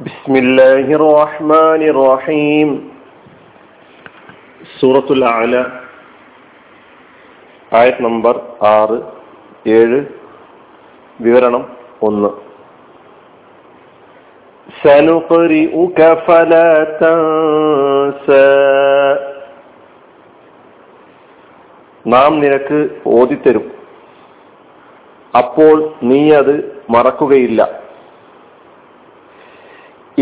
بسم الله الرحمن الرحيم സൂറത്തുൽ അല ആയത് നമ്പർ ആറ് ഏഴ് വിവരണം ഒന്ന് سنقرئك فلا تنسى നാം നിനക്ക് ഓതിത്തരും അപ്പോൾ നീ അത് മറക്കുകയില്ല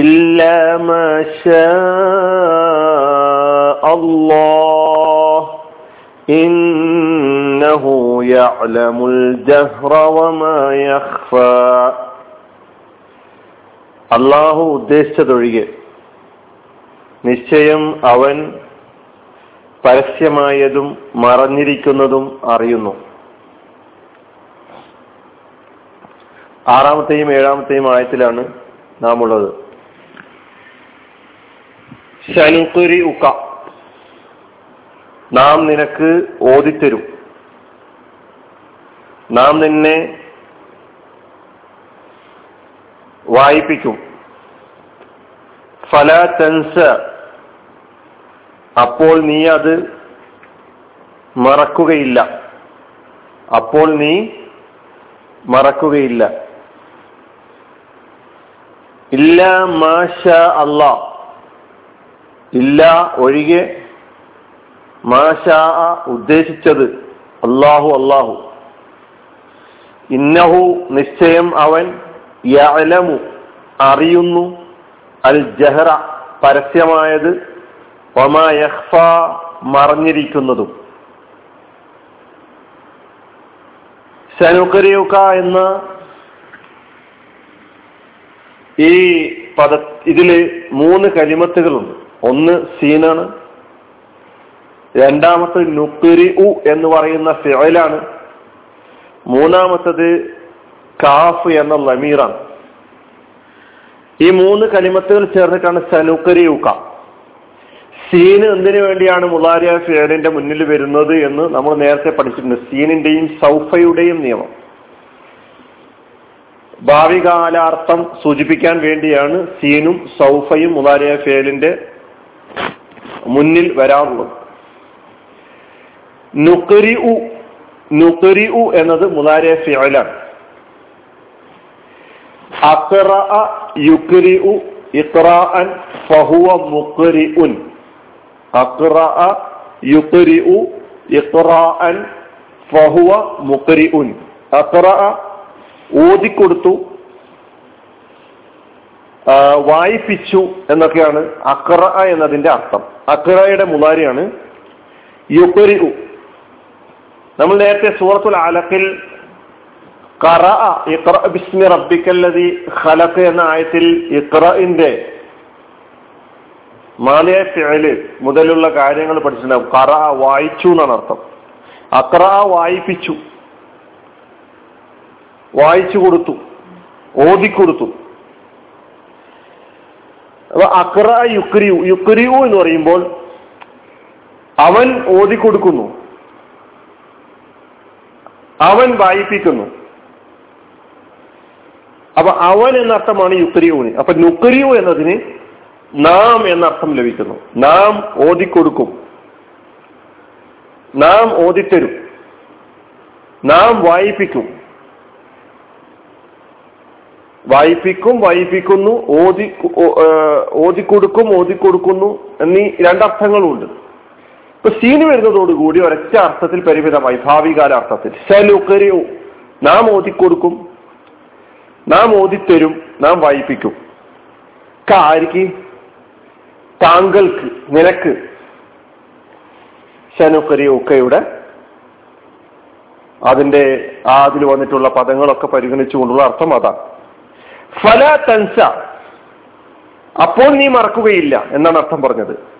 ഇല്ല الله إنه يعلم الجهر وما يخفى അള്ളാഹു ഉദ്ദേശിച്ചതൊഴികെ നിശ്ചയം അവൻ പരസ്യമായതും മറഞ്ഞിരിക്കുന്നതും അറിയുന്നു ആറാമത്തെയും ഏഴാമത്തെയും ആയത്തിലാണ് നാം ഉള്ളത് ശനുക്കുരി ഉക്ക നാം നിനക്ക് ഓതിത്തരും. നാം നിന്നെ വായിപ്പിക്കും. ഫല തെൻസ. അപ്പോൾ നീ അത് മറക്കുകയില്ല. അപ്പോൾ നീ മറക്കുകയില്ല. ഇല്ല മാഷ അല്ല ഇല്ല ഒഴികെ മാഷാ ഉദ്ദേശിച്ചത്. അള്ളാഹു അള്ളാഹു ഇന്നഹു നിശ്ചയം അവൻ യലമു അറിയുന്നു. അൽ ജഹറ പരസ്യമായത് ഒമാ യഹ്ഫ മറഞ്ഞിരിക്കുന്നതും. സനുകരിയുക എന്ന ഈ പദ ഇതിൽ മൂന്ന് കലിമത്തുകളുണ്ട്. ഒന്ന് സീനാണ്. രണ്ടാമത്തത് നുക്കിരി ഉ എന്ന് പറയുന്ന ഫിഴലാണ് മൂന്നാമത്തത് കാഫ് എന്ന ലമീറാണ്. ഈ മൂന്ന് കലിമത്തുകൾ ചേർന്നിട്ടാണ് സനുക്കരി ഉക്ക സീന് എന്തിനു വേണ്ടിയാണ് മുലാരിയ ഫിയലിന്റെ മുന്നിൽ വരുന്നത് എന്ന് നമ്മൾ നേരത്തെ പഠിച്ചിട്ടുണ്ട്. സീനിന്റെയും സൗഫയുടെയും നിയമം. ഭാവികാലാർത്ഥം സൂചിപ്പിക്കാൻ വേണ്ടിയാണ് സീനും സൗഫയും മുലാരിയ ഫിയലിന്റെ മുന്നിൽ വരാറുള്ളത് നുക്കരി ഉ നുക്കരി ഉ എന്നത് മുതാരെ ഫിയലാണ് അക്റ യുക്രി ഉ ഇക്റാഅൻ ഫഹുവ മുക്രി ഉൻ അക്റ യുക്രി ഉ ഇക്റാഅൻ ഫഹുവ മുക്രി ഉൻ അക്റ ഓതിക്കൊടുത്തു വായിപ്പിച്ചു എന്നൊക്കെയാണ് അക്റ എന്നതിന്റെ അർത്ഥം. അക്റയുടെ മുതാരിയാണ് യുക്രി ഉ നമ്മൾ നേരത്തെ സൂറത്തുൽ അലക്കിൽ ബിസ്മി റബ്ബിക്കല്ലതി ഖലഖ് എന്ന ആയത്തിൽ ഇക്രഇന്റെ മാലിയ ഫിഅൽ മുതലുള്ള കാര്യങ്ങൾ പഠിച്ചിട്ടുണ്ടാവും. കറ വായിച്ചു എന്നാണ് അർത്ഥം. അക്ര വായിപ്പിച്ചു. വായിച്ചു കൊടുത്തു. ഓതിക്കൊടുത്തു. അപ്പൊ അക്ര യുക്രിയു യുക്രിയു എന്ന് പറയുമ്പോൾ അവൻ ഓതിക്കൊടുക്കുന്നു. അവൻ വായിപ്പിക്കുന്നു. അപ്പൊ അവൻ എന്നർത്ഥമാണ് യുക്രിയൂന് അപ്പൊ നുക്രിയു എന്നതിന് നാം എന്ന അർത്ഥം ലഭിക്കുന്നു. നാം ഓതിക്കൊടുക്കും. നാം ഓതിത്തരും. നാം വായിപ്പിക്കും. വായിപ്പിക്കും വായിപ്പിക്കുന്നു ഓതി ഓതിക്കൊടുക്കും ഓതിക്കൊടുക്കുന്നു എന്നീ രണ്ടർത്ഥങ്ങളുണ്ട്. ഇപ്പൊ സീന് വരുന്നതോടുകൂടി ഒരൊറ്റ അർത്ഥത്തിൽ പരിമിതമായി ഭാവികാല അർത്ഥത്തിൽ സലുക്കരയോ നാം ഓതിക്കൊടുക്കും നാം ഓതിത്തരും നാം വായിപ്പിക്കും കാരിക്ക് താങ്കൾക്ക് നിനക്ക്. ശനുക്കരിയൊക്കെയുടെ അതിന്റെ ആതിൽ വന്നിട്ടുള്ള പദങ്ങളൊക്കെ പരിഗണിച്ചുകൊണ്ടുള്ള അർത്ഥം അതാണ്. ഫല തൻസ. അപ്പോൾ നീ മറക്കുകയില്ല എന്നാണ് അർത്ഥം പറഞ്ഞത്.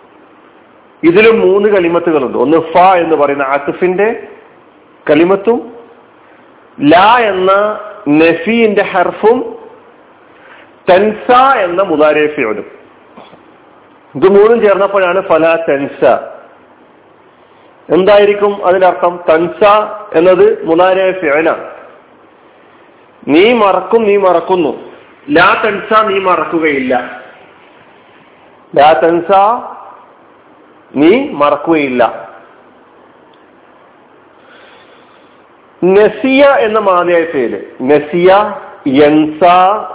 ഇതിലും മൂന്ന് കലിമത്തുകളുണ്ട്. ഒന്ന് ഫ എന്ന് പറയുന്ന ആസിഫിന്റെ കലിമത്തും ല എന്ന നഫീന്റെ ഹർഫും തൻസ എന്ന മുതാരേഫിയോടും ഇത് മൂന്നും ചേർന്നപ്പോഴാണ് ഫല തൻസ. എന്തായിരിക്കും അതിനർത്ഥം? തൻസ എന്നത് മുതാരേഫിയലാണ് നീ മറക്കും നീ മറക്കുന്നു. ലാ തൻസ നീ മറക്കുകയില്ല. ലാ തൻസ നീ മറക്കുകയില്ല. നസിയ എന്ന മാതയായ പേര്. നസിയ യൻസ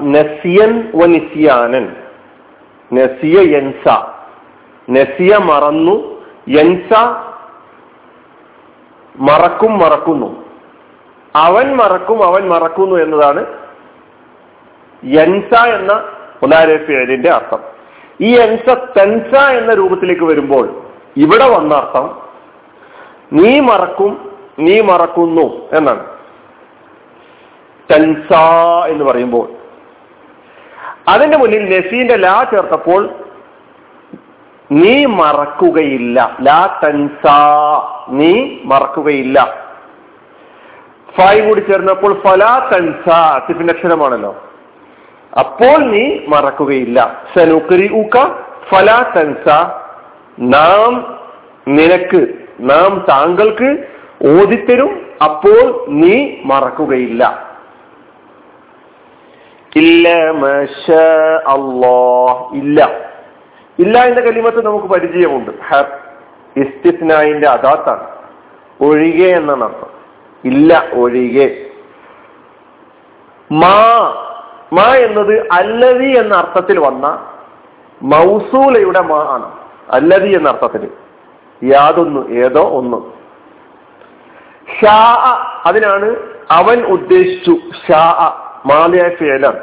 നസിയൻ വ നിസിയാനൻ. നസിയ യൻസ. നസിയ മറന്നു യൻസ മറക്കും മറക്കുന്നു. അവൻ മറക്കും അവൻ മറക്കുന്നു എന്നതാണ് യൻസ എന്ന മുലാരെ പേരിന്റെ അർത്ഥം. ഈ എൻസ തെൻസ എന്ന രൂപത്തിലേക്ക് വരുമ്പോൾ ഇവിടെ വന്ന അർത്ഥം നീ മറക്കും നീ മറക്കുന്നു എന്നാണ്. തെൻസ എന്ന് പറയുമ്പോൾ. അതിന്റെ മുന്നിൽ നസീന്റെ ലാ ചേർത്തപ്പോൾ നീ മറക്കുകയില്ല. ലാ തൻസ നീ മറക്കുകയില്ല. ഫായ് കൂടി ചേർന്നപ്പോൾ ഫലാ തൻസ അത്തിഫിന്റെ അക്ഷരമാണല്ലോ. അപ്പോൾ നീ മറക്കുകയില്ല. സനുക്കരി ഊക്ക ഫലാ തൻസ. നാം നിനക്ക് നാം താങ്കൾക്ക് ഓദിത്തരും അപ്പോൾ നീ മറക്കുകയില്ല. ഇല്ല ഇല്ല. ഇല്ല എന്ന കലിമത്ത് നമുക്ക് പരിചയമുണ്ട്. ഇസ്തിസ്നായിന്റെ അതാത്താണ് ഒഴികെ എന്നാണ് അർത്ഥം. ഇല്ല ഒഴികെ. മാ മാ എന്നത് അല്ലതി എന്ന അർത്ഥത്തിൽ വന്ന മൗസൂലയുടെ മാ ആണ്. അല്ലതി എന്ന അർത്ഥത്തിൽ. യാതൊന്ന് ഏതോ ഒന്ന്. ഷാ അതിനാണ് അവൻ ഉദ്ദേശിച്ചു. ഷാ മാലയായ ഫേലാണ്.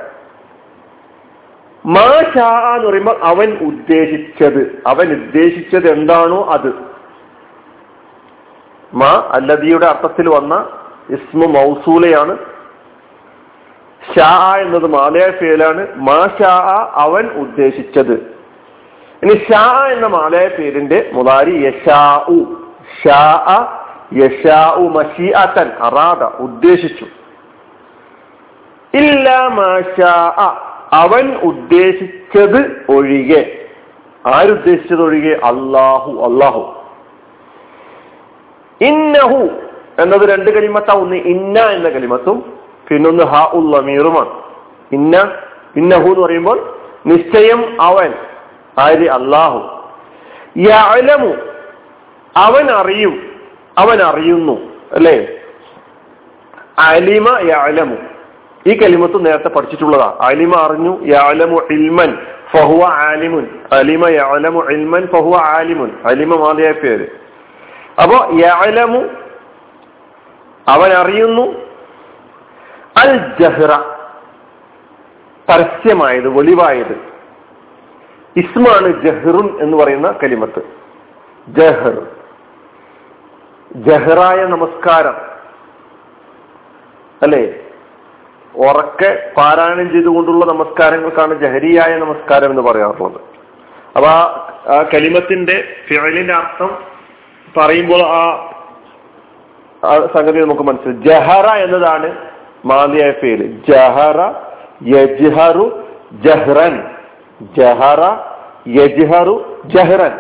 മാ ഷാ എന്ന് പറയുമ്പോൾ അവൻ ഉദ്ദേശിച്ചത്. അവൻ ഉദ്ദേശിച്ചത് എന്താണോ അത്. മാ അല്ലതിയുടെ അർത്ഥത്തിൽ വന്ന ഇസ്മു മൗസൂലയാണ്. ഷാ എന്നത് മാലയായ പേരാണ് മാ ഷാ അവൻ ഉദ്ദേശിച്ചത്. ഇനി ഷാ എന്ന മാലയായ പേരിന്റെ മുതാരി യഷാഉ ഷാ യഷാഉ മഷീഅത്തൻ അറാദ ഉദ്ദേശിച്ചു. ഇല്ല അവൻ ഉദ്ദേശിച്ചത് ഒഴികെ. ആരുദ്ദേശിച്ചത് ഒഴികെ? അള്ളാഹു അള്ളാഹു ഇന്നഹു എന്നത് രണ്ട് കലിമത്താ ഒന്ന് ഇന്ന എന്ന കലിമത്തും പിന്നൊന്ന് ഹ ഉള്ളമീറുമാണ് ഇന്ന ഇന്നഹു എന്ന് പറയുമ്പോൾ നിശ്ചയം അവൻ ആര്? അള്ളാഹു യഅലമു അവൻ അറിയും അവൻ അറിയുന്നു അല്ലേ? അലിമ യഅലമു. ഈ കലിമത്ത് നേരത്തെ പഠിച്ചിട്ടുള്ളതാ. അലിമ അറിഞ്ഞു യഅലമു ഇൽമൻ ഫഹുവ ആലിമുൻ. അലിമ യഅലമു ഇൽമൻ ഫഹുവ ആലിമുൻ. അലിമ മാതിയായ പേര്. അപ്പോ യഅലമു അവൻ അറിയുന്നു ജഹ്റ പരസ്യമായത് വെളിവായത്. ഇസ്മാണ് ജഹ്റുൻ എന്ന് പറയുന്ന കലിമത്ത്. ജഹർ. ജഹ്റായ നമസ്കാരം. അല്ലെ? ഉറക്കെ പാരായണം ചെയ്തുകൊണ്ടുള്ള നമസ്കാരങ്ങൾക്കാണ് ജഹരിയായ നമസ്കാരം എന്ന് പറയാറുള്ളത്. അപ്പൊ ആ കലിമത്തിന്റെ ഫിഴലിന്റെ അർത്ഥം പറയുമ്പോൾ ആ സംഗതി നമുക്ക് മനസ്സിലായി. ജഹറ എന്നതാണ് മാലിയായ പേര് ജഹറ യജ്ഹറു ജഹ്റൻ. ജഹറ യജ്ഹറു ജഹ്റൻ.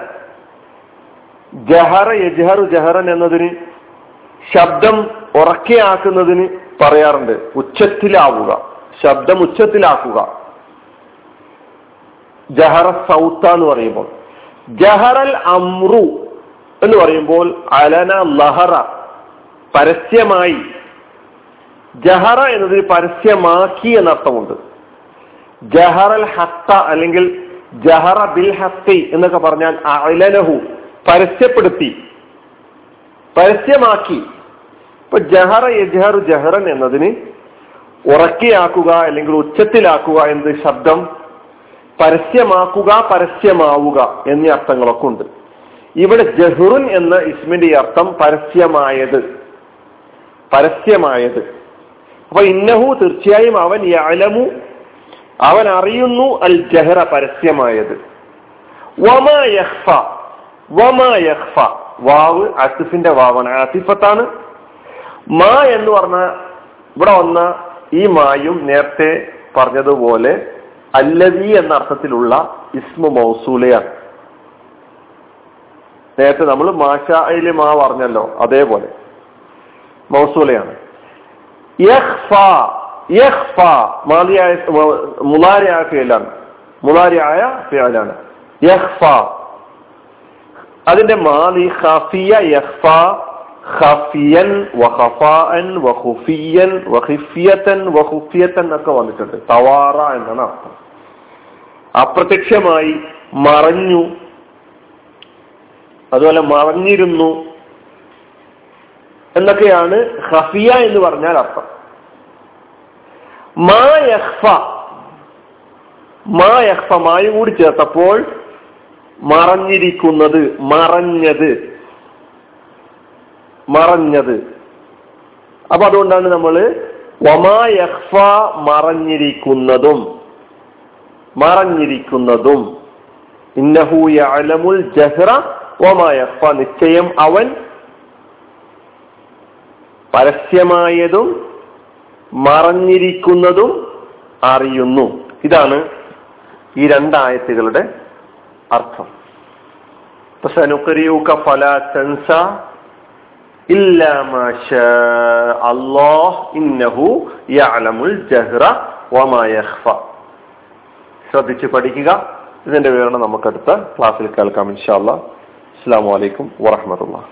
ജഹറ യജ്ഹറു ജഹ്റൻ എന്നതിന് ശബ്ദം ഉറക്കെയാക്കുന്നതിന് പറയാറുണ്ട്. ഉച്ചത്തിലാവുക. ശബ്ദം ഉച്ചത്തിലാക്കുക. ജഹറ സൗത്ത എന്ന് പറയുമ്പോൾ. ജഹറൽ അമ്രു എന്ന് പറയുമ്പോൾ അലന ലഹറ. പരസ്യമായി ജഹറ എന്നതിന് പരസ്യമാക്കി എന്നർത്ഥമുണ്ട്. ജഹറൽ ഹത്ത അല്ലെങ്കിൽ ജഹറ ബിൽ ഹത്തി എന്നൊക്കെ പറഞ്ഞാൽ അലനഹു പരസ്യപ്പെടുത്തി പരസ്യമാക്കി. ഇപ്പൊ ജഹറ യജഹറു ജഹറൻ എന്നതിന് ഉറക്കിയാക്കുക അല്ലെങ്കിൽ ഉച്ചത്തിലാക്കുക എന്നത് ശബ്ദം പരസ്യമാക്കുക പരസ്യമാവുക എന്നീ അർത്ഥങ്ങളൊക്കെ ഉണ്ട്. ഇവിടെ ജഹുറുൻ എന്ന ഇസ്മിന്റെ അർത്ഥം പരസ്യമായത് പരസ്യമായത്. അപ്പൊ ഇന്നഹു തീർച്ചയായും അവൻ യലമു അവൻ അറിയുന്നു അൽ ജഹ്റ പരസ്യമായത് വാവ് അസിഫിന്റെ വാവാണ്. അസിഫത്താണ്. മാ എന്ന് പറഞ്ഞ ഇവിടെ വന്ന ഈ മായും നേരത്തെ പറഞ്ഞതുപോലെ അല്ലവി എന്ന അർത്ഥത്തിലുള്ള ഇസ്മു മൗസൂലയാണ്. നേരത്തെ നമ്മൾ മാഷായിലെ മാ പറഞ്ഞല്ലോ അതേപോലെ. മൗസൂലയാണ്. മുലാരിയായ ഫിയലാണ് മുലാരിയായ ഫിയലാണ് അതിന്റെ മാലി ഖഫിയ ഖഫിയൻ വഖഫാൻ വഖിഫിയതൻ വഖുഫിയതൻ ഒക്കെ വന്നിട്ടുണ്ട്. തവാറ എന്നാണ് അർത്ഥം. അപ്രത്യക്ഷമായി മറഞ്ഞു. അതുപോലെ മറഞ്ഞിരുന്നു. എന്നൊക്കെയാണ് ഖഫിയ എന്ന് പറഞ്ഞാൽ അർത്ഥം. മാ യഹ്ഫ മാ കൂടി ചേർത്തപ്പോൾ മറഞ്ഞിരിക്കുന്നത് മറഞ്ഞത്. മറഞ്ഞത്. അപ്പൊ അതുകൊണ്ടാണ് നമ്മൾ വമാ മറഞ്ഞിരിക്കുന്നതും മറഞ്ഞിരിക്കുന്നതും. ഇന്നഹു യഅലമുൽ ജഹ്റ വമാ നിശ്ചയം അവൻ പരസ്യമായതും മറഞ്ഞിരിക്കുന്നതും അറിയുന്നു. ഇതാണ് ഈ രണ്ടായത്തുകളുടെ അർത്ഥം. ശ്രദ്ധിച്ച് പഠിക്കുക. ഇതിന്റെ വിവരണം നമുക്കടുത്ത ക്ലാസ്സിൽ കേൾക്കാം ഇൻഷാ അല്ലാ അസ്സാം വലൈക്കും വറഹമത്തുള്ള